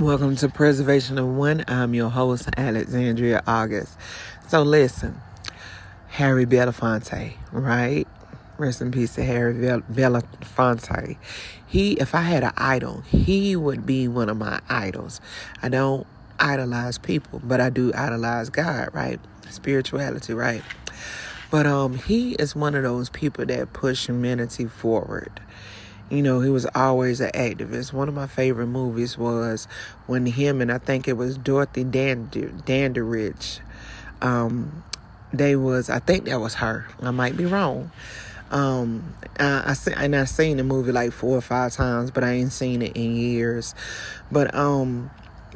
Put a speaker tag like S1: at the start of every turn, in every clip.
S1: Welcome to Preservation of One. I'm your host, Alexandria August. So listen, Harry Belafonte, right? Rest in peace to Harry Belafonte. He, if I had an idol, he would be one of my idols. I don't idolize people, but I do idolize God, right? Spirituality, right? But um, he is one of those people that push humanity forward. You know, he was always an activist. One of my favorite movies was when him and I think it was Dorothy Dander, Dandridge. Um, they was I think that was her. I might be wrong. Um, I, I see, and I seen the movie like four or five times, but I ain't seen it in years. But um,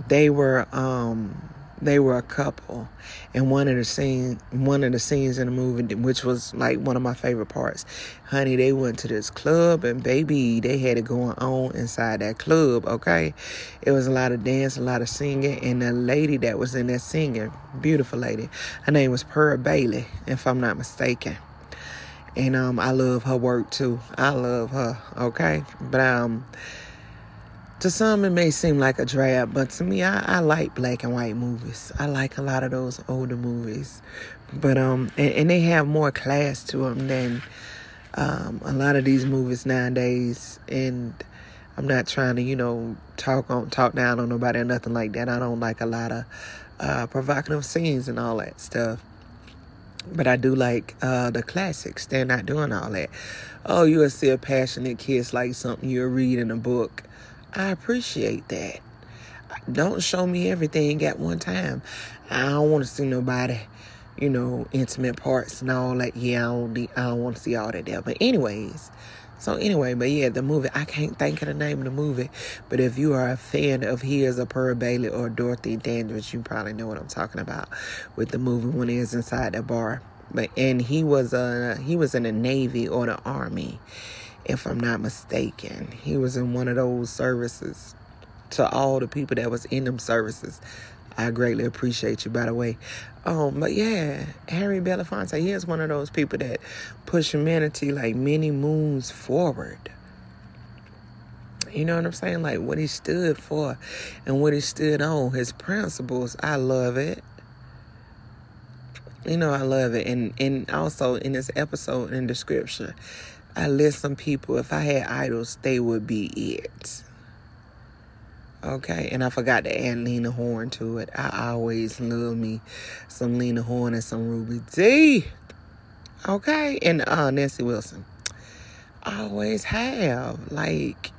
S1: they were um they were a couple. And one of the scene one of the scenes in the movie which was like one of my favorite parts honey they went to this club and baby they had it going on inside that club okay? It was a lot of dance a lot of singing and the lady that was in that singing beautiful lady her name was pearl bailey if i'm not mistaken. And um i love her work too. I love her okay? But um to some, it may seem like a drab, but to me, I, I like black and white movies. I like a lot of those older movies, but um, and, and they have more class to them than um, a lot of these movies nowadays. And I'm not trying to, you know, talk on talk down on nobody or nothing like that. I don't like a lot of uh, provocative scenes and all that stuff. But I do like uh, the classics. They're not doing all that. Oh, you'll see a passionate kiss like something you'll read in a book I appreciate that. Don't show me everything at one time. I don't want to see nobody, you know, intimate parts and all that. Yeah, I don't, I don't want to see all that there. But anyways, so anyway, but yeah, the movie, I can't think of the name of the movie. But if you are a fan of Here's a Pearl Bailey or Dorothy Dandridge, you probably know what I'm talking about with the movie when he is inside the bar. But and he was uh he was in the Navy or the Army if I'm not mistaken. He was in one of those services. To all the people that was in them services, I greatly appreciate you, by the way. Um, but yeah, Harry Belafonte, he is one of those people that push humanity like many moons forward. You know what I'm saying? Like what he stood for and what he stood on, his principles. I love it. You know, I love it. And and also in this episode in the scripture, I list some people, if I had idols, they would be it. Okay, and I forgot to add Lena Horne to it. I always love me some Lena Horne and some Ruby Dee. Okay, and uh, Nancy Wilson. Always have. Like,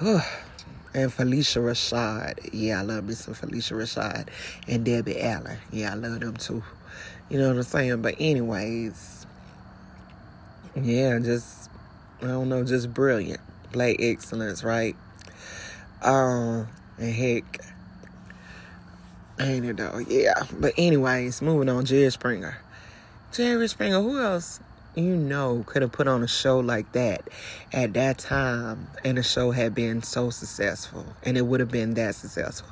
S1: uh, and Phylicia Rashad. Yeah, I love me some Phylicia Rashad. And Debbie Allen. Yeah, I love them too. You know what I'm saying? But, anyways, yeah, just I don't know, just brilliant, black excellence, right? Um, and heck, ain't it though? Yeah, but anyways, moving on, Jerry Springer. Jerry Springer, who else you know could have put on a show like that at that time, and the show had been so successful, and it would have been that successful.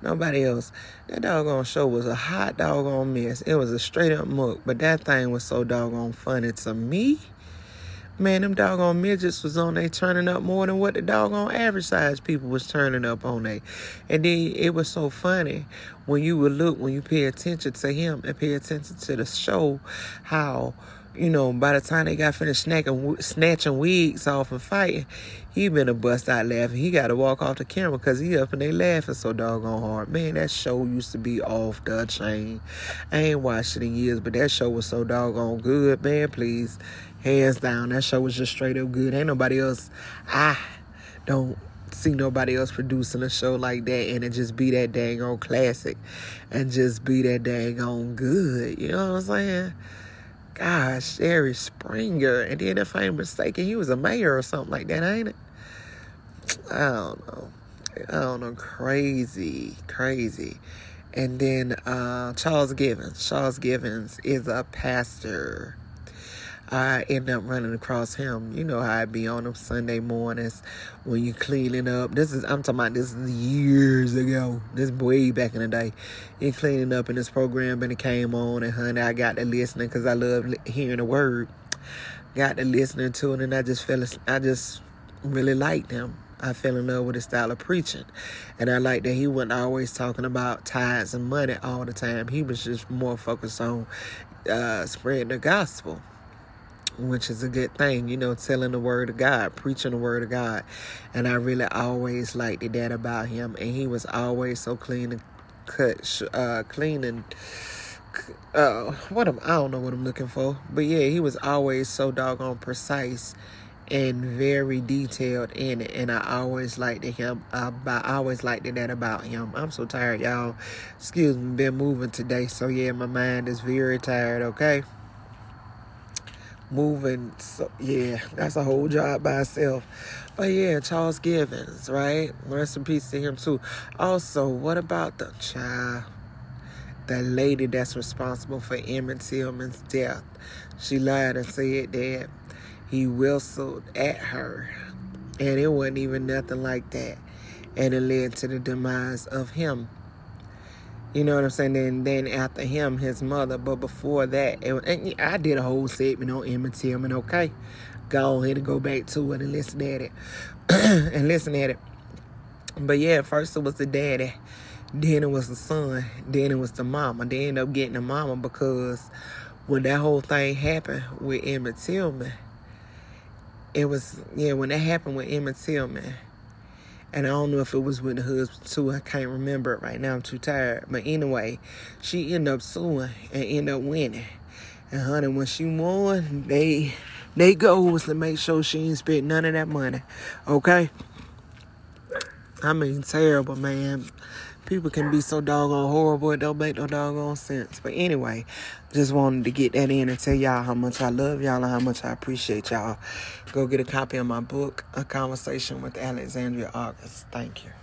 S1: Nobody else. That doggone show was a hot doggone mess. It was a straight up muck, but that thing was so doggone funny to me. Man, them doggone midgets was on they turning up more than what the doggone average size people was turning up on they. And then it was so funny when you would look, when you pay attention to him and pay attention to the show, how, you know, by the time they got finished snacking, snatching wigs off and fighting, he been a bust out laughing. He got to walk off the camera because he up and they laughing so doggone hard. Man, that show used to be off the chain. I ain't watched it in years, but that show was so doggone good. Man, please hands down. That show was just straight up good. Ain't nobody else. I don't see nobody else producing a show like that and it just be that dang on classic and just be that dang on good. You know what I'm saying? Gosh, Jerry Springer. And then if I'm mistaken, he was a mayor or something like that, ain't it? I don't know. I don't know. Crazy, crazy. And then uh, Charles Givens. Charles Givens is a pastor I end up running across him. You know how I be on them Sunday mornings when you cleaning up. This is I'm talking about this is years ago. This way back in the day. You cleaning up in this program and it came on and honey, I got to listening because I love hearing the word. Got to listening to it and I just felt I just really liked him. I fell in love with his style of preaching. And I like that he wasn't always talking about tithes and money all the time. He was just more focused on uh, spreading the gospel, which is a good thing, you know, telling the word of God, preaching the word of God. And I really always liked that about him. And he was always so clean and cut, uh, clean and uh, what am I don't know what I'm looking for, but yeah, he was always so doggone precise and very detailed in it, and I always liked him. Uh, I always liked that about him. I'm so tired, y'all. Excuse me, been moving today, so yeah, my mind is very tired. Okay, moving. So yeah, that's a whole job by itself. But yeah, Charles Givens, right? Rest in peace to him too. Also, what about the child? the lady that's responsible for Emmett Tillman's death. She lied and said that he whistled at her. And it wasn't even nothing like that. And it led to the demise of him. You know what I'm saying? Then, then after him, his mother. But before that, it, and I did a whole segment on Emmett Tillman, okay? Go ahead and go back to it and listen at it. and listen at it. But yeah, first it was the daddy. Then it was the son. Then it was the mama. They ended up getting the mama because when that whole thing happened with Emmett Tillman, it was, yeah, when that happened with Emmett Tillman, and I don't know if it was with the husband too. I can't remember it right now. I'm too tired. But anyway, she ended up suing and ended up winning. And honey, when she won, they they goal was to make sure she didn't spend none of that money. Okay? I mean terrible, man people can be so doggone horrible, it don't make no doggone sense. But anyway, just wanted to get that in and tell y'all how much I love y'all and how much I appreciate y'all. Go get a copy of my book, A Conversation with Alexandria August. Thank you.